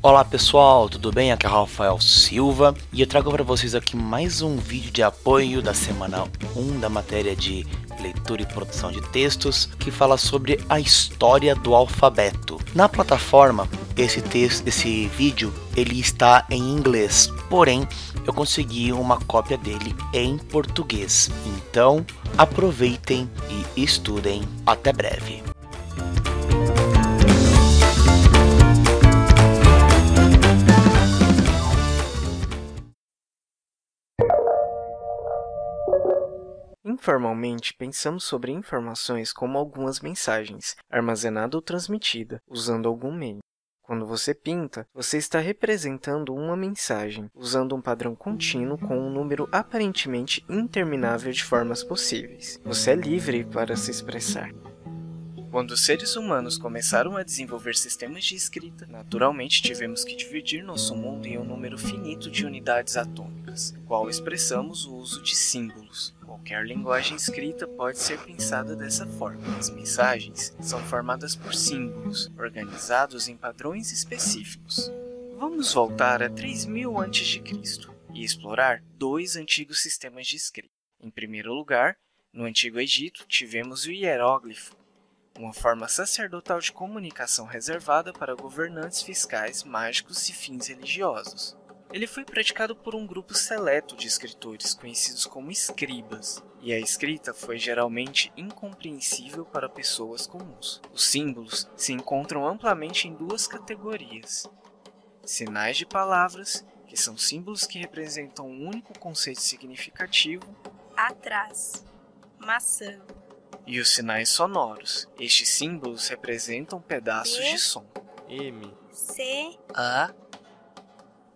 Olá pessoal, tudo bem? Aqui é Rafael Silva e eu trago para vocês aqui mais um vídeo de apoio da semana 1 da matéria de leitura e produção de textos que fala sobre a história do alfabeto. Na plataforma, esse texto, esse vídeo, ele está em inglês, porém eu consegui uma cópia dele em português. Então, aproveitem e estudem. Até breve. Informalmente, pensamos sobre informações como algumas mensagens, armazenada ou transmitida, usando algum meio. Quando você pinta, você está representando uma mensagem, usando um padrão contínuo com um número aparentemente interminável de formas possíveis. Você é livre para se expressar. Quando os seres humanos começaram a desenvolver sistemas de escrita, naturalmente tivemos que dividir nosso mundo em um número finito de unidades atômicas, qual expressamos o uso de símbolos. Qualquer linguagem escrita pode ser pensada dessa forma. As mensagens são formadas por símbolos, organizados em padrões específicos. Vamos voltar a 3000 a.C. e explorar dois antigos sistemas de escrita. Em primeiro lugar, no Antigo Egito, tivemos o hieróglifo, uma forma sacerdotal de comunicação reservada para governantes fiscais, mágicos e fins religiosos. Ele foi praticado por um grupo seleto de escritores, conhecidos como escribas, e a escrita foi geralmente incompreensível para pessoas comuns. Os símbolos se encontram amplamente em duas categorias: sinais de palavras, que são símbolos que representam um único conceito significativo, atrás, maçã, e os sinais sonoros. Estes símbolos representam pedaços de som. M, C, A.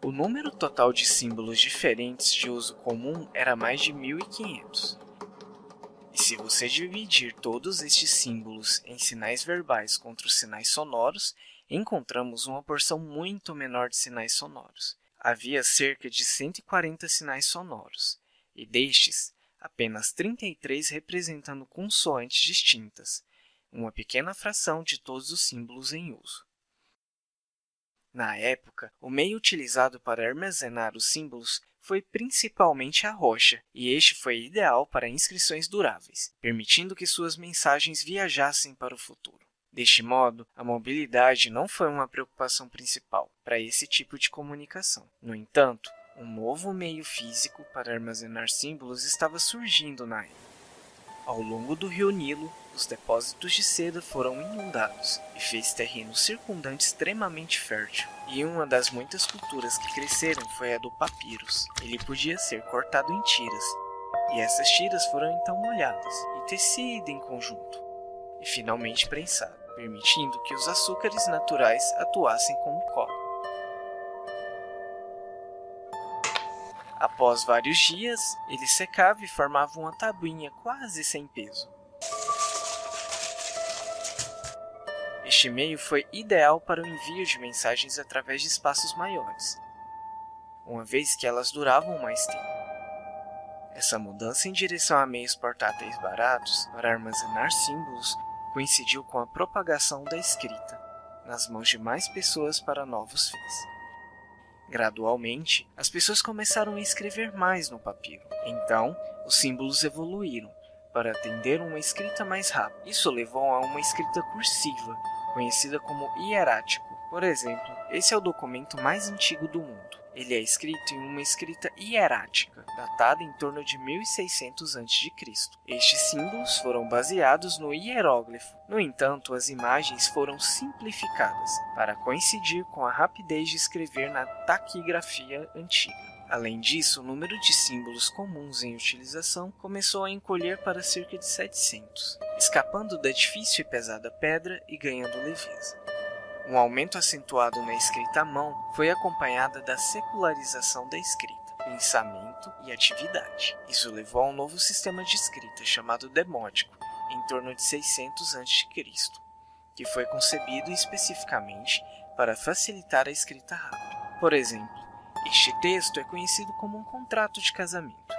O número total de símbolos diferentes de uso comum era mais de 1500. E se você dividir todos estes símbolos em sinais verbais contra os sinais sonoros, encontramos uma porção muito menor de sinais sonoros. Havia cerca de 140 sinais sonoros, e destes, apenas 33 representando consoantes distintas, uma pequena fração de todos os símbolos em uso. Na época, o meio utilizado para armazenar os símbolos foi principalmente a rocha, e este foi ideal para inscrições duráveis, permitindo que suas mensagens viajassem para o futuro. Deste modo, a mobilidade não foi uma preocupação principal para esse tipo de comunicação. No entanto, um novo meio físico para armazenar símbolos estava surgindo na época. Ao longo do rio Nilo, os depósitos de seda foram inundados e fez terreno circundante extremamente fértil. E uma das muitas culturas que cresceram foi a do papyrus. Ele podia ser cortado em tiras, e essas tiras foram então molhadas e tecidas em conjunto, e finalmente prensado, permitindo que os açúcares naturais atuassem como cola. Após vários dias, ele secava e formava uma tabuinha quase sem peso. Este meio foi ideal para o envio de mensagens através de espaços maiores, uma vez que elas duravam mais tempo. Essa mudança em direção a meios portáteis baratos para armazenar símbolos coincidiu com a propagação da escrita nas mãos de mais pessoas para novos fins. Gradualmente, as pessoas começaram a escrever mais no papiro. Então, os símbolos evoluíram para atender uma escrita mais rápida. Isso levou a uma escrita cursiva, conhecida como hierático. Por exemplo, esse é o documento mais antigo do mundo. Ele é escrito em uma escrita hierática, datada em torno de 1600 a.C. Estes símbolos foram baseados no hieróglifo. No entanto, as imagens foram simplificadas para coincidir com a rapidez de escrever na taquigrafia antiga. Além disso, o número de símbolos comuns em utilização começou a encolher para cerca de 700, escapando da difícil e pesada pedra e ganhando leveza. Um aumento acentuado na escrita à mão foi acompanhada da secularização da escrita, pensamento e atividade. Isso levou a um novo sistema de escrita chamado demótico, em torno de 600 a.C., que foi concebido especificamente para facilitar a escrita rápida. Por exemplo, este texto é conhecido como um contrato de casamento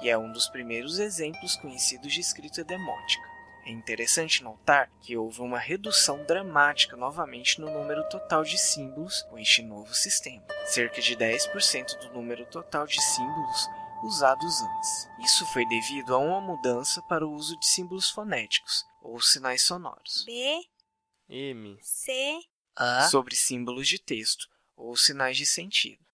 e é um dos primeiros exemplos conhecidos de escrita demótica. É interessante notar que houve uma redução dramática novamente no número total de símbolos com este novo sistema, cerca de 10% do número total de símbolos usados antes. Isso foi devido a uma mudança para o uso de símbolos fonéticos, ou sinais sonoros. B, M, C, A, sobre símbolos de texto, ou sinais de sentido.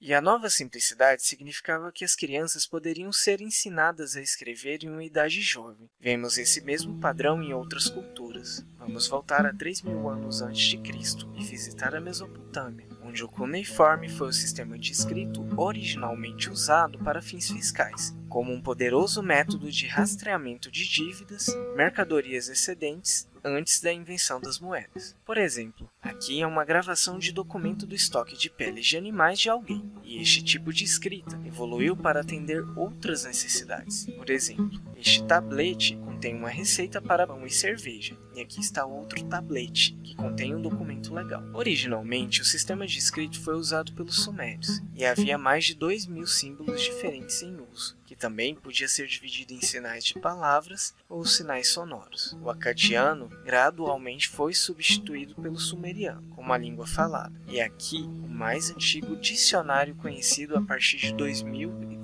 E a nova simplicidade significava que as crianças poderiam ser ensinadas a escrever em uma idade jovem. Vemos esse mesmo padrão em outras culturas. Vamos voltar a 3 mil anos antes de Cristo e visitar a Mesopotâmia, onde o cuneiforme foi o sistema de escrito originalmente usado para fins fiscais, como um poderoso método de rastreamento de dívidas, mercadorias excedentes antes da invenção das moedas. Por exemplo, aqui é uma gravação de documento do estoque de peles de animais de alguém, e este tipo de escrita evoluiu para atender outras necessidades. Por exemplo, este tablete contém uma receita para pão e cerveja, e aqui está outro tablete, que contém um documento legal. Originalmente, o sistema de escrito foi usado pelos sumérios, e havia mais de 2 mil símbolos diferentes em uso, que também podia ser dividido em sinais de palavras ou sinais sonoros. O acadiano gradualmente foi substituído pelo sumeriano como a língua falada, e aqui o mais antigo dicionário conhecido a partir de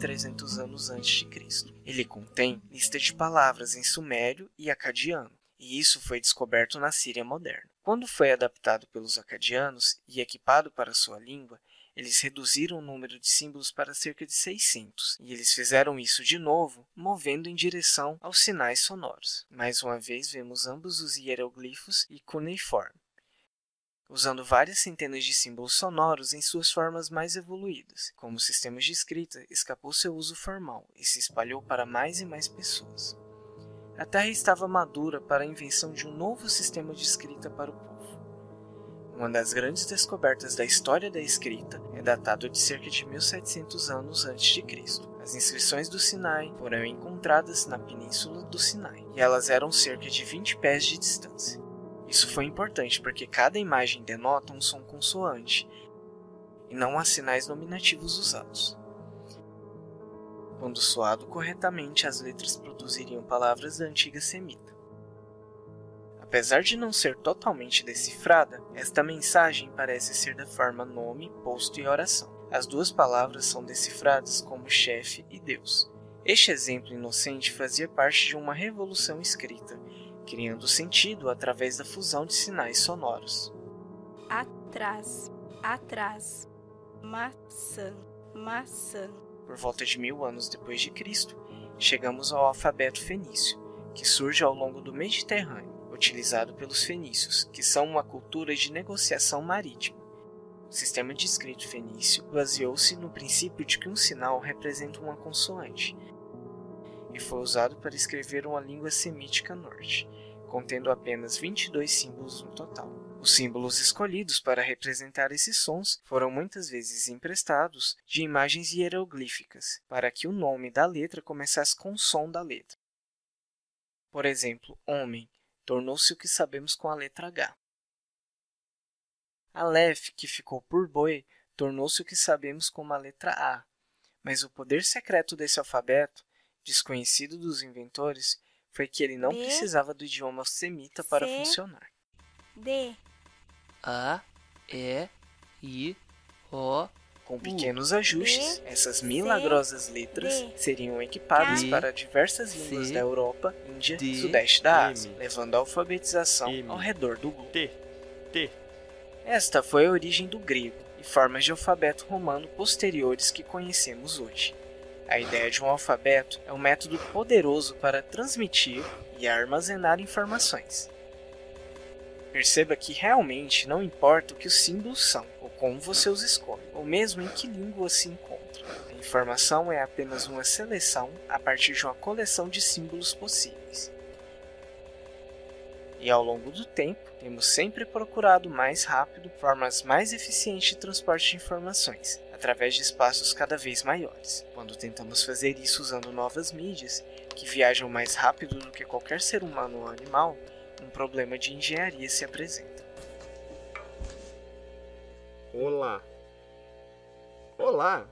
2300 anos antes de Cristo. Ele contém lista de palavras em sumério e acadiano, e isso foi descoberto na Síria moderna. Quando foi adaptado pelos acadianos e equipado para sua língua, eles reduziram o número de símbolos para cerca de 600, e eles fizeram isso de novo, movendo em direção aos sinais sonoros. Mais uma vez, vemos ambos os hieroglifos e cuneiforme, usando várias centenas de símbolos sonoros em suas formas mais evoluídas. Como sistemas de escrita, escapou seu uso formal e se espalhou para mais e mais pessoas. A Terra estava madura para a invenção de um novo sistema de escrita para o povo. Uma das grandes descobertas da história da escrita é datado de cerca de 1700 anos antes de Cristo. As inscrições do Sinai foram encontradas na península do Sinai, e elas eram cerca de 20 pés de distância. Isso foi importante porque cada imagem denota um som consoante, e não há sinais nominativos usados. Quando soado corretamente, as letras produziriam palavras da antiga semita. Apesar de não ser totalmente decifrada, esta mensagem parece ser da forma nome, posto e oração. As duas palavras são decifradas como chefe e Deus. Este exemplo inocente fazia parte de uma revolução escrita, criando sentido através da fusão de sinais sonoros. atrás, atrás, maçã, maçã, Por volta de mil anos depois de Cristo, chegamos ao alfabeto fenício, que surge ao longo do Mediterrâneo, utilizado pelos fenícios, que são uma cultura de negociação marítima. O sistema de escrito fenício baseou-se no princípio de que um sinal representa uma consoante, e foi usado para escrever uma língua semítica norte, contendo apenas 22 símbolos no total. Os símbolos escolhidos para representar esses sons foram muitas vezes emprestados de imagens hieroglíficas, para que o nome da letra começasse com o som da letra. Por exemplo, homem tornou-se o que sabemos com a letra H. Aleph, que ficou por boi, tornou-se o que sabemos como a letra A, mas o poder secreto desse alfabeto, desconhecido dos inventores, foi que ele não B, precisava do idioma semita para C, funcionar. D, A, E, I, O, Com pequenos ajustes, B, essas C, milagrosas letras D, seriam equipadas K, para diversas línguas da Europa, Índia D, e Sudeste da M, Ásia, levando a alfabetização M, ao redor do globo. T, T, Esta foi a origem do grego e formas de alfabeto romano posteriores que conhecemos hoje. A ideia de um alfabeto é um método poderoso para transmitir e armazenar informações. Perceba que realmente não importa o que os símbolos são, ou como você os escolhe, ou mesmo em que língua se encontra. A informação é apenas uma seleção a partir de uma coleção de símbolos possíveis. E ao longo do tempo, temos sempre procurado mais rápido formas mais eficientes de transporte de informações, através de espaços cada vez maiores. Quando tentamos fazer isso usando novas mídias, que viajam mais rápido do que qualquer ser humano ou animal, um problema de engenharia se apresenta. Olá. Olá.